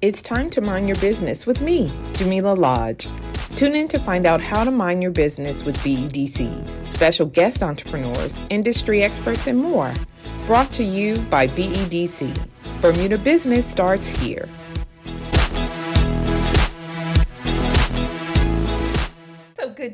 It's time to mind your business with me, Jamillah Lodge. Tune in to find out how to mind your business with BEDC, special guest entrepreneurs, industry experts, and more. Brought to you by BEDC. Bermuda Business starts here.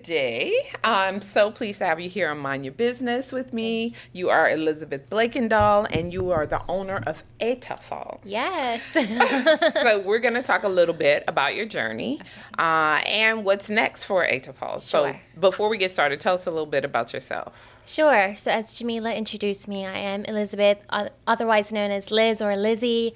Day. I'm so pleased to have you here on Mind Your Business with me. You are Elizabeth Blakendal, and you are the owner of EETTAFEL. Yes. so we're going to talk a little bit about your journey uh, and what's next for EETTAFEL. So Sure. before we get started, tell us a little bit about yourself. Sure. So, as Jamillah introduced me, I am Elizabeth, otherwise known as Liz or Lizzie,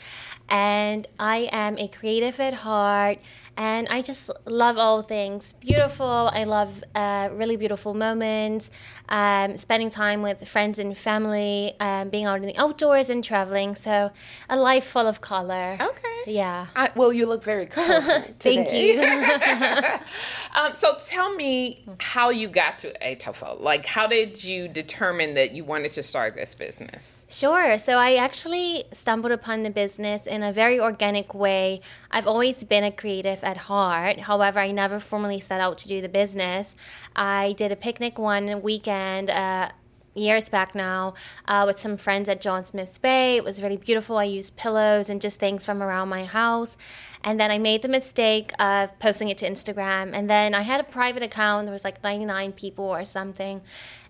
and I am a creative at heart. And I just love all things beautiful. I love uh, really beautiful moments, um, spending time with friends and family, um, being out in the outdoors and traveling. So, a life full of color. Okay. Yeah. I, well, you look very colorful Thank you. um, so tell me how you got to EETTAFEL. Like, how did you determine that you wanted to start this business? Sure. So I actually stumbled upon the business in a very organic way. I've always been a creative at heart. However, I never formally set out to do the business. I did a picnic one weekend. Uh, Years back now, uh, with some friends at John Smith's Bay. It was really beautiful. I used pillows and just things from around my house. And then I made the mistake of posting it to Instagram. And then I had a private account. There was like 99 people or something.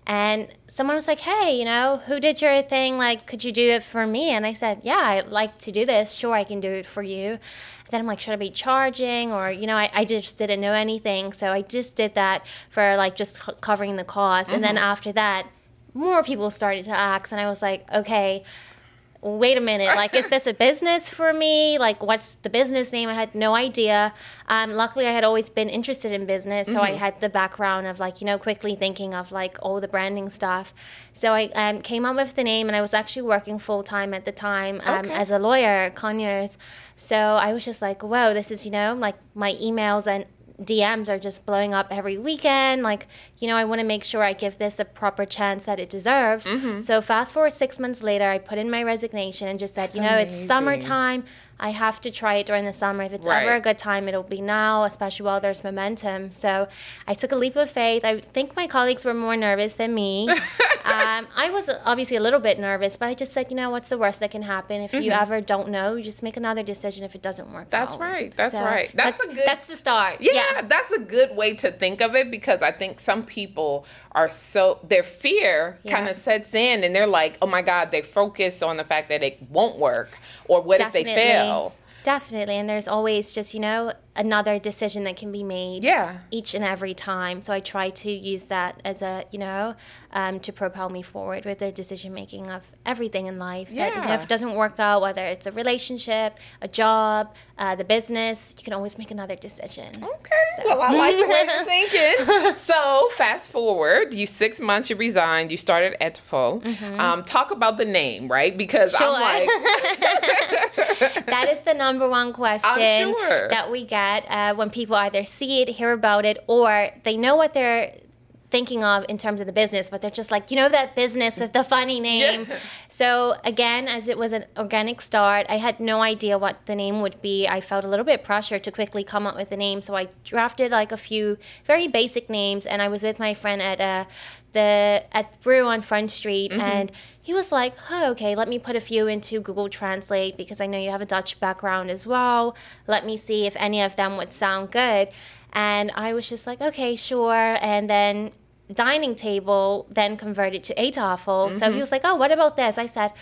And someone was like, hey, you know, who did your thing? Like, could you do it for me? And I said, yeah, I'd like to do this. Sure, I can do it for you. Then I'm like, should I be charging? Or, you know, I, I just didn't know anything. So I just did that for like just covering the cost. And then after that, more people started to ask. And I was like, okay, wait a minute like is this a business for me? Like what's the business name? I had no idea. Um, luckily i had always been interested in business so i had the background of like you know quickly thinking of like all the branding stuff. So i um, came up with the name and i was actually working full-time at the time um, Okay. as a lawyer Conyers. So i was just like whoa this is you know like my emails and DMs are just blowing up every weekend. Like, you know, I want to make sure I give this a proper chance that it deserves. Mm-hmm. So, fast forward six months later, I put in my resignation and just said, you know, it's summertime. I have to try it during the summer. If it's ever a good time, it'll be now, especially while there's momentum. So, I took a leap of faith. I think my colleagues were more nervous than me. um, I was obviously a little bit nervous, but I just said, you know, what's the worst that can happen? If you ever don't know, you just make another decision if it doesn't work Mm-hmm. That's out. right. That's So right. That's That's, a good- that's the start. Yeah, that's a good way to think of it because I think some people are so their fear Yeah. kind of sets in and they're like, "Oh my god, they focus on the fact that it won't work or what if they fail?" Definitely. And there's always just, you know, another decision that can be made Yeah. each and every time. So I try to use that as a, you know, um, to propel me forward with the decision making of everything in life. That, you know, Yeah. if it doesn't work out, whether it's a relationship, a job, uh, the business, you can always make another decision. Okay. So- Well, I like the way you're thinking. so, fast forward, you six months, you resigned, you started EETTAFEL. Um, talk about the name, right? Because I'm Mm-hmm. Like, that is the number one question sure. that we get uh, when people either see it, hear about it, or they know what they're thinking of in terms of the business, but they're just like, you know, that business with the funny name. Yeah. So, again, as it was an organic start, I had no idea what the name would be. I felt a little bit pressure to quickly come up with a name. So, I drafted like a few very basic names, and I was with my friend at uh, the at Brew on Front Street, and he was like, oh, okay, let me put a few into Google Translate because I know you have a Dutch background as well. Let me see if any of them would sound good. And I was just like, okay, sure. And then dining table then converted to a tafel. So he mm-hmm. was like, oh, what about this? I said,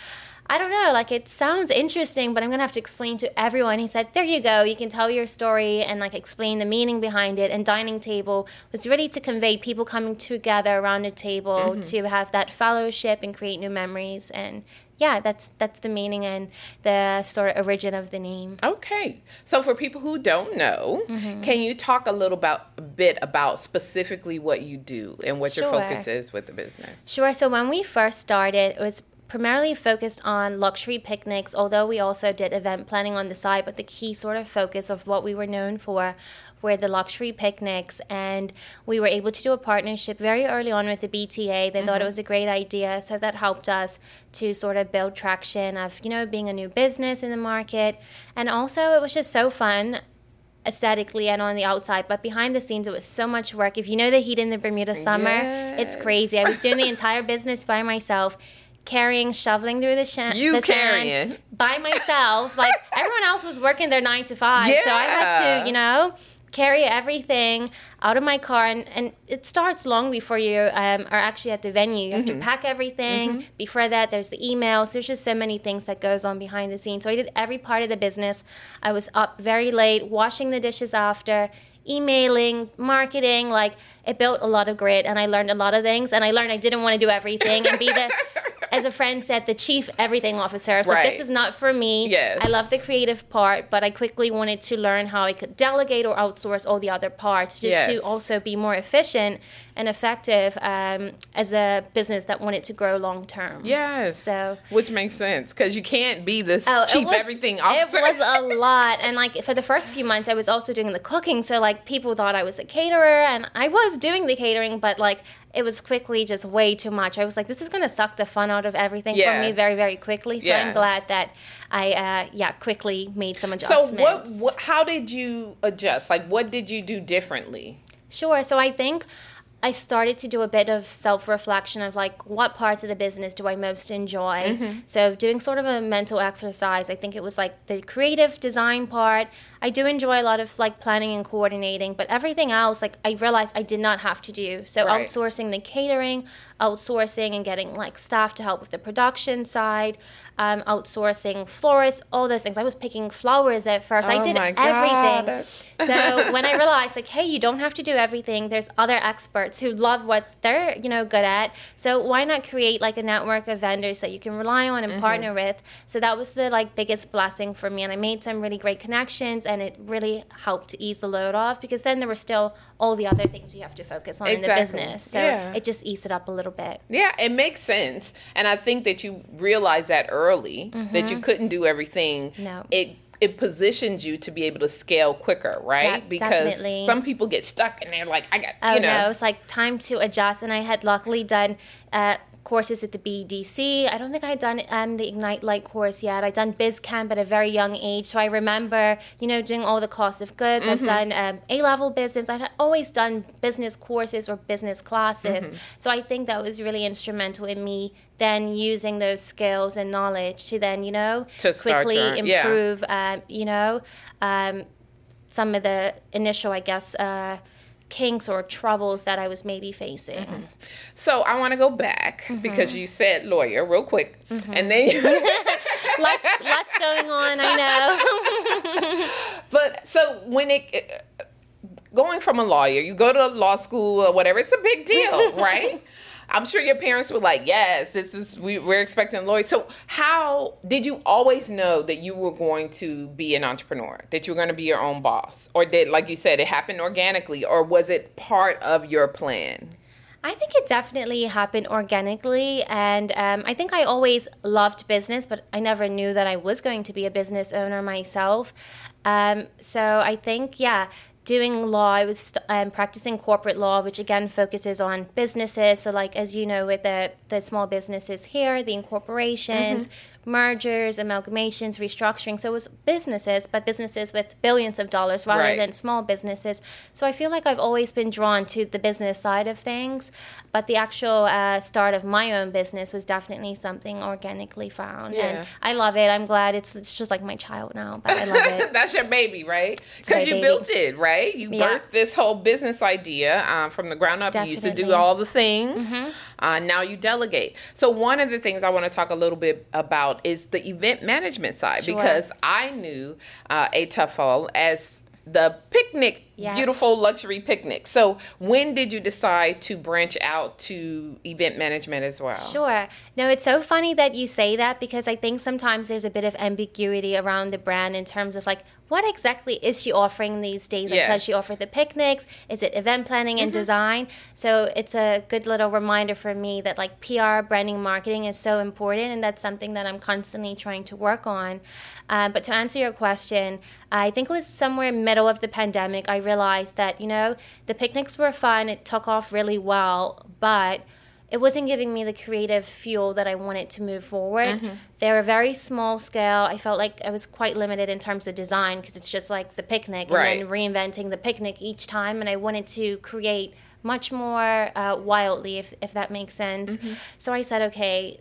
I don't know, like it sounds interesting, but I'm gonna have to explain to everyone. He said, There you go, you can tell your story and like explain the meaning behind it. And dining table was really to convey people coming together around a table mm-hmm. to have that fellowship and create new memories. And yeah, that's that's the meaning and the sort of origin of the name. Okay. So for people who don't know, Mm-hmm. can you talk a little about a bit about specifically what you do and what your focus is with the business? Sure. So when we first started, it was primarily focused on luxury picnics, although we also did event planning on the side. But the key sort of focus of what we were known for were the luxury picnics. And we were able to do a partnership very early on with the BTA. They mm-hmm. thought it was a great idea. So that helped us to sort of build traction of, you know, being a new business in the market. And also, it was just so fun aesthetically and on the outside, but behind the scenes, it was so much work. If you know the heat in the Bermuda summer, yes. it's crazy. I was doing the entire business by myself carrying, shoveling through the, sh- you the carrying. sand by myself. like everyone else was working their nine to five, yeah. so I had to, you know, carry everything out of my car and, and it starts long before you um, are actually at the venue. You have mm-hmm. to pack everything. Mm-hmm. before that there's the emails. There's just so many things that goes on behind the scenes. So i did every part of the business. I was up very late washing the dishes after emailing marketing like it built a lot of grit and i learned a lot of things and i learned i didn't want to do everything and be the as a friend said, the chief everything officer. So right. this is not for me. Yes. I love the creative part, but I quickly wanted to learn how I could delegate or outsource all the other parts just yes. to also be more efficient and effective um, as a business that wanted to grow long term. Yes. So which makes sense because you can't be this oh, chief was, everything officer. It was a lot, and like for the first few months, I was also doing the cooking. So like people thought I was a caterer, and I was doing the catering, but like it was quickly just way too much. I was like, this is going to suck the fun out of everything yes. for me very, very quickly. So yes. I'm glad that I, uh, yeah, quickly made some adjustments. So what, what, how did you adjust? Like, what did you do differently? Sure. So I think I started to do a bit of self reflection of like what parts of the business do I most enjoy. Mm-hmm. So, doing sort of a mental exercise, I think it was like the creative design part. I do enjoy a lot of like planning and coordinating, but everything else, like I realized I did not have to do. So, right. outsourcing the catering, outsourcing and getting like staff to help with the production side, um, outsourcing florists, all those things. I was picking flowers at first. Oh I did everything. so when I realized like, hey, you don't have to do everything. There's other experts who love what they're you know good at. So why not create like a network of vendors that you can rely on and mm-hmm. partner with? So that was the like biggest blessing for me, and I made some really great connections, and it really helped to ease the load off because then there were still all the other things you have to focus on exactly. in the business. So yeah. it just eased it up a little bit. Yeah, it makes sense. And I think that you realized that early mm-hmm. that you mm-hmm. couldn't do everything. No. It it positions you to be able to scale quicker, right? Yeah, because definitely. some people get stuck and they're like, I got, oh, you know. no, it's like time to adjust. And I had luckily done uh, courses with the BDC. I don't think I had done um, the Ignite Light course yet. I'd done Biz Camp at a very young age, so I remember, you know, doing all the cost of goods. Mm-hmm. I've done um, A level business. I'd always done business courses or business classes. Mm-hmm. So I think that was really instrumental in me then using those skills and knowledge to then, you know, to quickly improve, yeah. uh, you know, um, some of the initial, I guess. Uh, kinks or troubles that I was maybe facing. Mm-hmm. So I want to go back mm-hmm. because you said lawyer real quick, mm-hmm. and then you- lots lots going on. I know. but so when it going from a lawyer, you go to law school or whatever, it's a big deal, right? I'm sure your parents were like, "Yes, this is we, we're expecting Lloyd." So, how did you always know that you were going to be an entrepreneur? That you were going to be your own boss, or did, like you said, it happened organically, or was it part of your plan? I think it definitely happened organically, and um, I think I always loved business, but I never knew that I was going to be a business owner myself. Um, so I think, yeah, doing law, I was um, practicing corporate law, which again focuses on businesses. So, like as you know, with the the small businesses here, the incorporations, mm-hmm mergers, amalgamations, restructuring. So it was businesses, but businesses with billions of dollars rather right. than small businesses. So I feel like I've always been drawn to the business side of things, but the actual uh, start of my own business was definitely something organically found. Yeah. And I love it. I'm glad it's, it's just like my child now, but I love it. That's your baby, right? Because you baby. built it, right? You yeah. birthed this whole business idea um, from the ground up. Definitely. You used to do all the things. Mm-hmm. Uh, now you delegate. So one of the things I want to talk a little bit about is the event management side sure. because I knew uh, A as the picnic beautiful luxury picnic. So, when did you decide to branch out to event management as well? Sure. No, it's so funny that you say that because I think sometimes there's a bit of ambiguity around the brand in terms of like what exactly is she offering these days? Like, yes. Does she offer the picnics? Is it event planning and mm-hmm. design? So it's a good little reminder for me that like PR, branding, marketing is so important, and that's something that I'm constantly trying to work on. Uh, but to answer your question, I think it was somewhere middle of the pandemic. I realized that, you know, the picnics were fun, it took off really well, but it wasn't giving me the creative fuel that I wanted to move forward. Mm-hmm. They were very small scale. I felt like I was quite limited in terms of design because it's just like the picnic right. and then reinventing the picnic each time. And I wanted to create much more uh, wildly, if, if that makes sense. Mm-hmm. So I said, okay,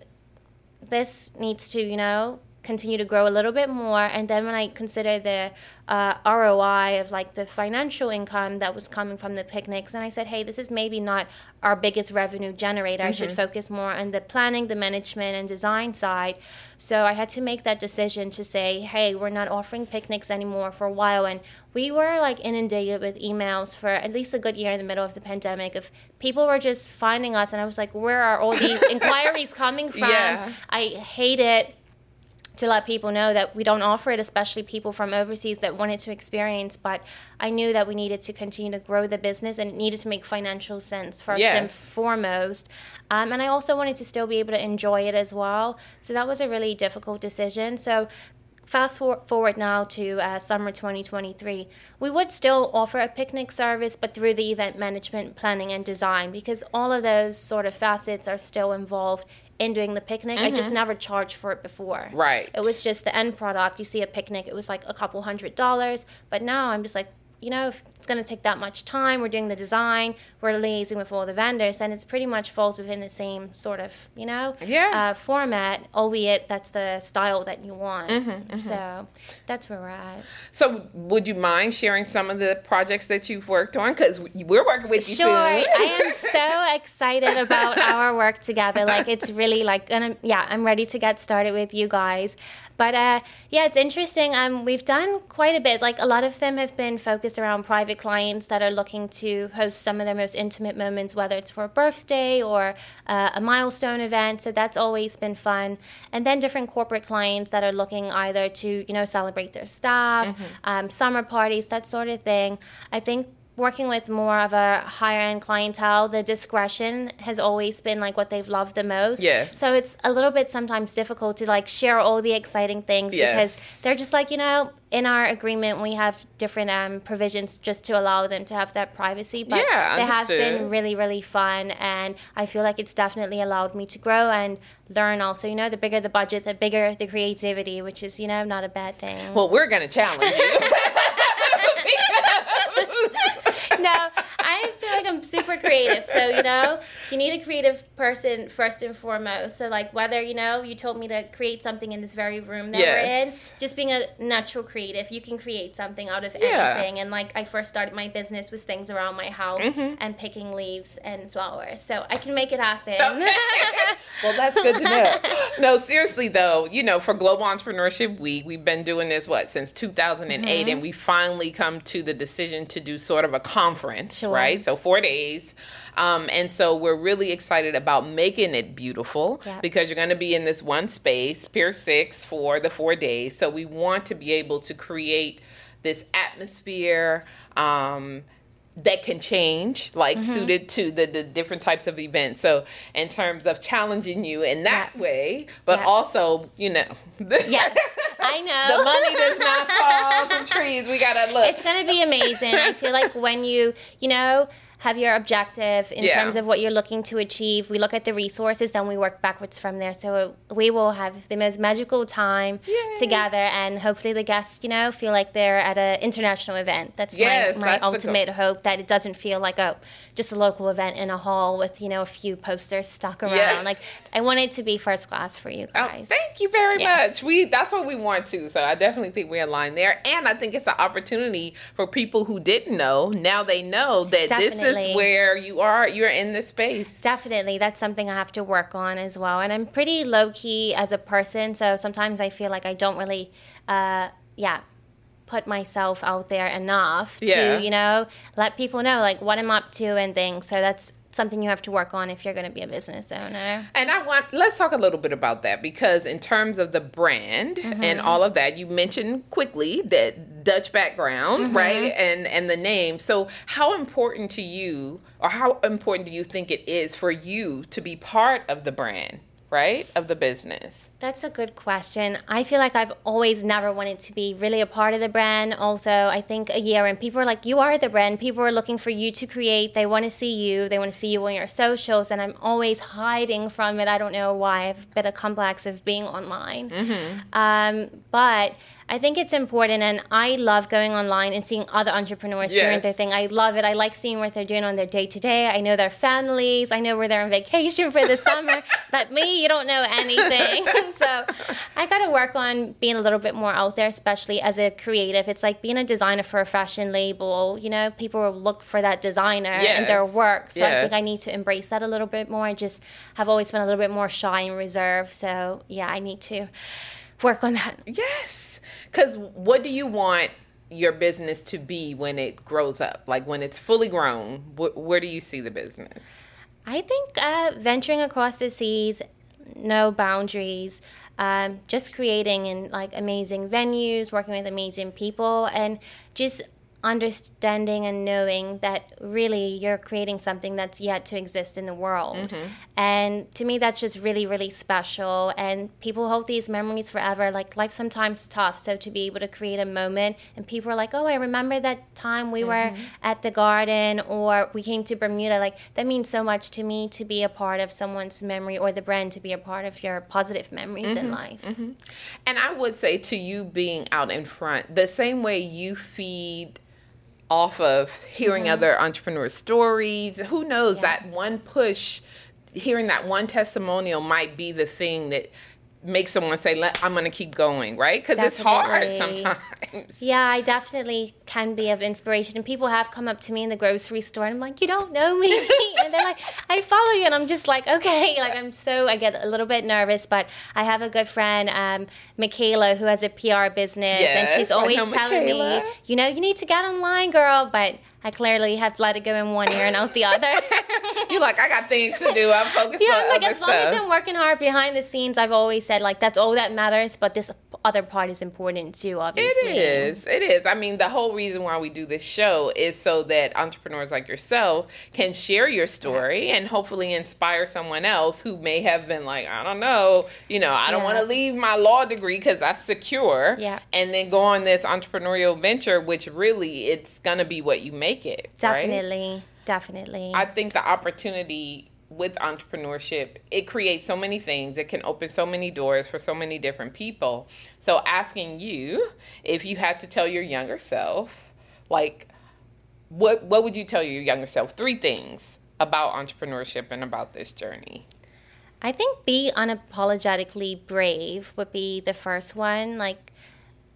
this needs to, you know, continue to grow a little bit more. And then when I consider the uh, ROI of like the financial income that was coming from the picnics, and I said, hey, this is maybe not our biggest revenue generator. Mm-hmm. I should mm-hmm. focus more on the planning, the management, and design side. So I had to make that decision to say, hey, we're not offering picnics anymore for a while. And we were like inundated with emails for at least a good year in the middle of the pandemic of people were just finding us. And I was like, where are all these inquiries coming from? Yeah. I hate it to let people know that we don't offer it, especially people from overseas that wanted to experience. But I knew that we needed to continue to grow the business and it needed to make financial sense first yes. and foremost. Um, and I also wanted to still be able to enjoy it as well. So that was a really difficult decision. So fast forward now to uh, summer 2023, we would still offer a picnic service, but through the event management, planning, and design, because all of those sort of facets are still involved in doing the picnic. Mm-hmm. I just mm-hmm. never charged for it before. Right. It was just the end product. You see a picnic, it was like a couple hundred dollars. But now I'm just like, you know, if it's going to take that much time, we're doing the design, we're liaising with all the vendors, and it's pretty much falls within the same sort of, you know, yeah. uh, format, albeit that's the style that you want. Mm-hmm, mm-hmm. So that's where we're at. So would you mind sharing some of the projects that you've worked on? Because we're working with you sure. soon. I am so excited about our work together. Like it's really like, gonna, yeah, I'm ready to get started with you guys. But uh, yeah, it's interesting. Um, we've done quite a bit. Like a lot of them have been focused around private clients that are looking to host some of their most intimate moments, whether it's for a birthday or uh, a milestone event. So that's always been fun. And then different corporate clients that are looking either to you know celebrate their staff, mm-hmm. um, summer parties, that sort of thing. I think working with more of a higher end clientele, the discretion has always been like what they've loved the most. Yes. So it's a little bit sometimes difficult to like share all the exciting things yes. because they're just like, you know, in our agreement we have different um, provisions just to allow them to have that privacy. But yeah, they have been really, really fun and I feel like it's definitely allowed me to grow and learn also. You know, the bigger the budget, the bigger the creativity, which is, you know, not a bad thing. Well, we're gonna challenge you. no, I feel like I'm super creative. So, you know, you need a creative person first and foremost. So, like, whether, you know, you told me to create something in this very room that yes. we're in, just being a natural creative, you can create something out of yeah. anything. And, like, I first started my business with things around my house mm-hmm. and picking leaves and flowers. So, I can make it happen. Okay. well, that's good to know. No, seriously, though, you know, for Global Entrepreneurship Week, we've been doing this, what, since 2008, mm-hmm. and we finally come to the decision to do sort of a conference, sure. right? So four days. Um, and so we're really excited about making it beautiful yep. because you're going to be in this one space, Pier 6, for the four days. So we want to be able to create this atmosphere. Um, that can change, like mm-hmm. suited to the, the different types of events. So, in terms of challenging you in that yeah. way, but yeah. also, you know, yes, I know the money does not fall from trees. We gotta look. It's gonna be amazing. I feel like when you, you know, have your objective in yeah. terms of what you're looking to achieve. We look at the resources, then we work backwards from there. So we will have the most magical time Yay. together, and hopefully the guests, you know, feel like they're at an international event. That's yes, my, my that's ultimate hope that it doesn't feel like a just a local event in a hall with you know a few posters stuck around. Yes. Like I want it to be first class for you oh, guys. Oh, thank you very yes. much. We that's what we want to. So I definitely think we're aligned there, and I think it's an opportunity for people who didn't know. Now they know that definitely. this where you are. You're in this space. Definitely, that's something I have to work on as well. And I'm pretty low key as a person, so sometimes I feel like I don't really, uh, yeah put myself out there enough Yeah. to, you know, let people know like what I'm up to and things. So that's something you have to work on if you're going to be a business owner. And I want let's talk a little bit about that because in terms of the brand Mm-hmm. and all of that, you mentioned quickly that Dutch background, Mm-hmm. right? And and the name. So how important to you or how important do you think it is for you to be part of the brand, right? Of the business? That's a good question. I feel like I've always never wanted to be really a part of the brand. Although I think a year and people are like, you are the brand. People are looking for you to create. They want to see you. They want to see you on your socials. And I'm always hiding from it. I don't know why. I've a bit of complex of being online. Um, but I think it's important. And I love going online and seeing other entrepreneurs doing their thing. I love it. I like seeing what they're doing on their day to day. I know their families. I know where they're on vacation for the summer. But me, you don't know anything. so I got to work on being a little bit more out there, especially as a creative. It's like being a designer for a fashion label. You know, people will look for that designer and their work. So I think I need to embrace that a little bit more. I just have always been a little bit more shy and reserved. So yeah, I need to work on that. Yes. Cuz what do you want your business to be when it grows up? Like when it's fully grown, wh- where do you see the business? I think uh, venturing across the seas, no boundaries, um, just creating and like amazing venues, working with amazing people, and just understanding and knowing that really you're creating something that's yet to exist in the world. Mm-hmm. And to me, that's just really, really special. And people hold these memories forever. Like life's sometimes tough, so to be able to create a moment and people are like, "Oh, I remember that time we were mm-hmm. at the garden or we came to Bermuda." Like that means so much to me to be a part of someone's memory or the brand to be a part of your positive memories in mm-hmm. life. And I would say to you being out in front, the same way you feed off of hearing other entrepreneur stories, who knows, Mm-hmm. Yeah. that one push, hearing that one testimonial might be the thing that makes someone say, "Let- I'm going to keep going, right? Because it's hard sometimes. Yeah, I definitely can be of inspiration. And people have come up to me in the grocery store and I'm like, you don't know me. and they're like, I follow you. And I'm just like, okay. Like, I'm so, I get a little bit nervous, but I have a good friend, um, Michaela, who has a PR business. and she's always telling Michaela. me, you know, you need to get online, girl. But I clearly have let it go in one ear and out the other. You're like, I got things to do. I'm focused Yeah, on like other as long as. I'm working hard behind the scenes, I've always said like that's all that matters. But this other part is important too, obviously. It is. It is. I mean, the whole reason why we do this show is so that entrepreneurs like yourself can share your story and hopefully inspire someone else who may have been like, I don't know, you know, I don't want to leave my law degree because that's secure. Yeah. And then go on this entrepreneurial venture, which really it's going to be what you make it. right? Definitely, definitely. I think the opportunity with entrepreneurship, it creates so many things. It can open so many doors for so many different people. So asking you if you had to tell your younger self, like what what would you tell your younger self? Three things about entrepreneurship and about this journey. I think be unapologetically brave would be the first one. Like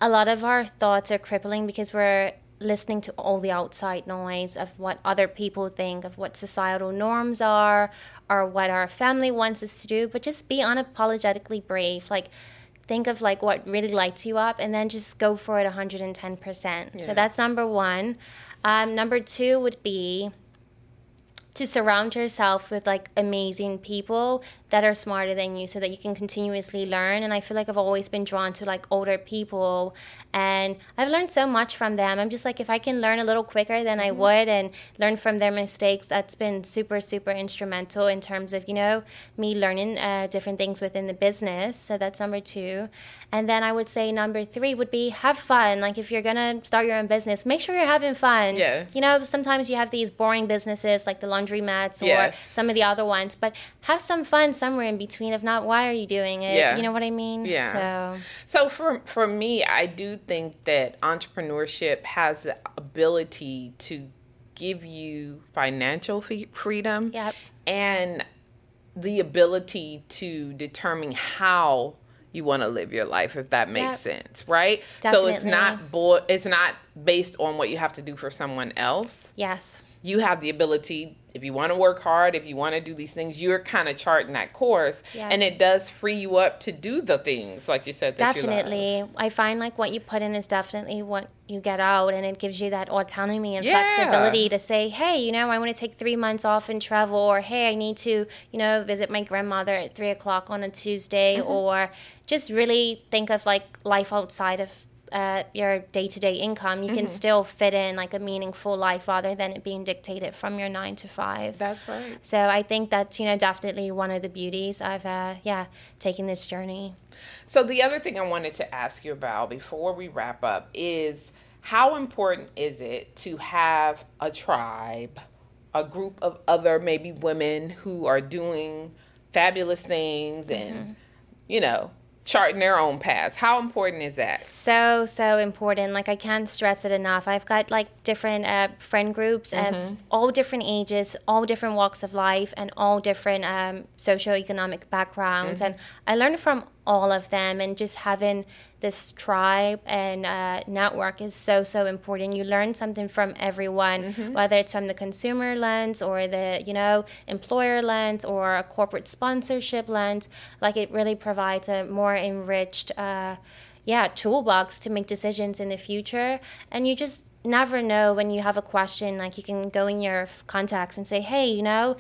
a lot of our thoughts are crippling because we're listening to all the outside noise of what other people think, of what societal norms are, or what our family wants us to do. But just be unapologetically brave. Like think of like what really lights you up and then just go for it 110%. Yeah. So that's number one. Um, number two would be to surround yourself with like amazing people that are smarter than you so that you can continuously learn. And i feel like i've always been drawn to like older people and i've learned so much from them. I'm just like if i can learn a little quicker than i would and learn from their mistakes that's been super super instrumental in terms of you know me learning uh, different things within the business. So that's number two. And then i would say number three would be have fun. Like if you're gonna start your own business make sure you're having fun. Yeah you know sometimes you have these boring businesses like the laundromats or Yes. some of the other ones, but have some fun somewhere in between. If not, why are you doing it? Yeah. You know what I mean? Yeah. So So for for me, I do think that entrepreneurship has the ability to give you financial freedom Yep. and the ability to determine how you want to live your life if that makes Yep. sense right Definitely. so it's not bo- it's not based on what you have to do for someone else yes. you have the ability if you want to work hard, if you want to do these things, you're kind of charting that course, Yeah. and it does free you up to do the things like you said. That You Definitely. I find like what you put in is definitely what you get out, and it gives you that autonomy and Yeah. flexibility to say, hey, you know, I want to take three months off and travel, or hey, I need to, you know, visit my grandmother at three o'clock on a Tuesday, Mm-hmm. or just really think of like life outside of. Uh, your day-to-day income, you Mm-hmm. can still fit in like a meaningful life rather than it being dictated from your nine to five. That's right. So I think that's you know definitely one of the beauties of uh, yeah taking this journey. So the other thing I wanted to ask you about before we wrap up is how important is it to have a tribe, a group of other maybe women who are doing fabulous things and you know charting their own paths. How important is that? So so important. Like I can't stress it enough. I've got like different uh, friend groups of all different ages, all different walks of life, and all different um, socioeconomic backgrounds, and I learn from all of them. And just having this tribe and uh, network is so so important. You learn something from everyone, whether it's from the consumer lens or the you know employer lens or a corporate sponsorship lens. Like it really provides a more enriched. Uh, yeah, toolbox to make decisions in the future. And you just never know when you have a question. Like you can go in your contacts and say, hey, you know,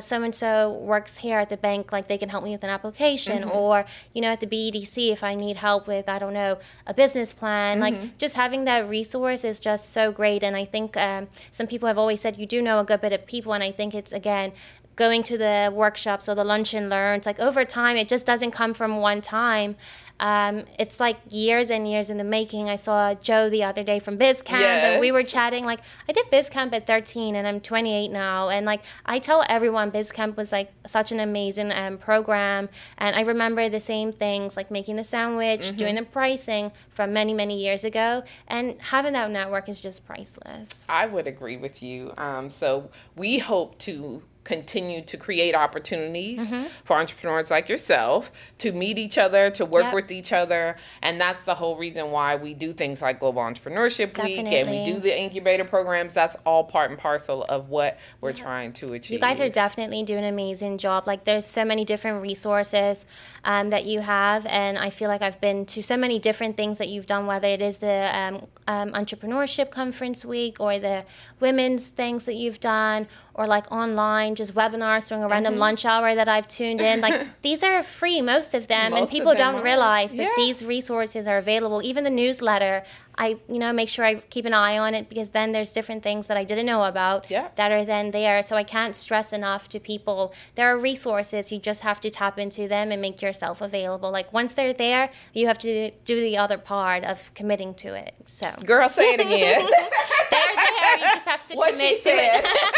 so and so works here at the bank. Like they can help me with an application. Mm-hmm. Or, you know, at the BEDC, if I need help with, I don't know, a business plan. Like mm-hmm. just having that resource is just so great. And I think um, some people have always said you do know a good bit of people. And I think it's, again, going to the workshops or the lunch and learns like over time it just doesn't come from one time um, it's like years and years in the making. I saw joe the other day from biz camp and we were chatting like i did biz camp at 13 and i'm 28 now and like i tell everyone biz camp was like such an amazing um, program and i remember the same things like making the sandwich doing the pricing from many many years ago and having that network is just priceless. I would agree with you. Um, so we hope to continue to create opportunities for entrepreneurs like yourself to meet each other, to work Yep. with each other, and that's the whole reason why we do things like Global Entrepreneurship Week and we do the incubator programs. That's all part and parcel of what we're trying to achieve. You guys are definitely doing an amazing job. Like, there's so many different resources um, that you have, and I feel like I've been to so many different things that you've done, whether it is the um, um, entrepreneurship conference week or the women's things that you've done, or like online, just webinars during a random mm-hmm. lunch hour that I've tuned in. Like, these are free, most of them, Most and people don't are. realize that Yeah. these resources are available. Even the newsletter. I, you know, make sure I keep an eye on it because then there's different things that I didn't know about Yeah. that are then there. So I can't stress enough to people. There are resources. You just have to tap into them and make yourself available. Like once they're there, you have to do the other part of committing to it. So Girl, say it again. they're there. You just have to What commit to it.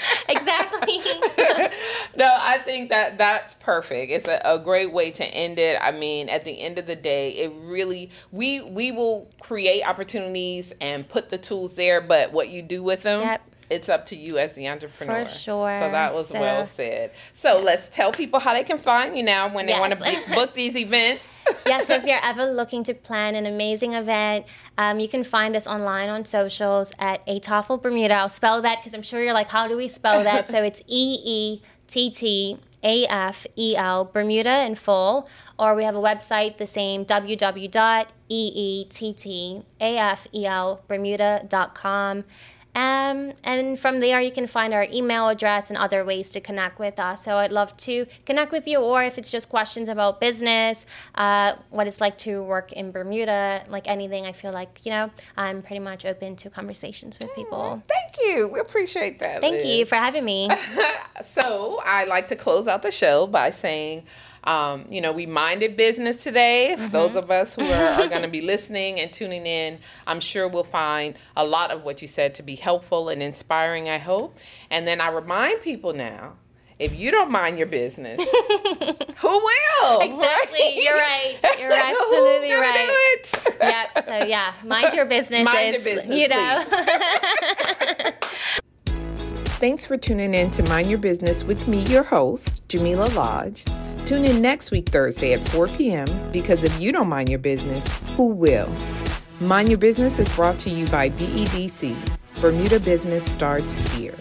exactly. no, I think that that's perfect. It's a, a great way to end it. I mean, at the end of the day, it really we we will create opportunities and put the tools there, but what you do with them, Yep. it's up to you as the entrepreneur. For sure. So that was So- well said. So let's tell people how they can find you now when they want to Yes. book these events. yes, so if you're ever looking to plan an amazing event, um, you can find us online on socials at EETTAFEL Bermuda. I'll spell that because I'm sure you're like, how do we spell that? so it's E E T T A F E L Bermuda in full. Or we have a website, the same E www.eettafel.bermuda.com. Um, and from there, you can find our email address and other ways to connect with us. So I'd love to connect with you, or if it's just questions about business, uh, what it's like to work in Bermuda, like anything, I feel like, you know, I'm pretty much open to conversations with people. Thank you. We appreciate that. Thank you for having me. so I like to close out the show by saying, um, you know, we minded business today. For those of us who are, are going to be listening and tuning in, I'm sure we'll find a lot of what you said to be helpful and inspiring, I hope. And then I remind people now. If you don't mind your business, who will? Exactly. You're right. You're absolutely right. do it? yep. So, yeah, mind your business. Mind your business, you know. Thanks for tuning in to Mind Your Business with me, your host, Jamillah Lodge. Tune in next week, Thursday at 4 p.m. because if you don't mind your business, who will? Mind Your Business is brought to you by BEDC. Bermuda Business starts here.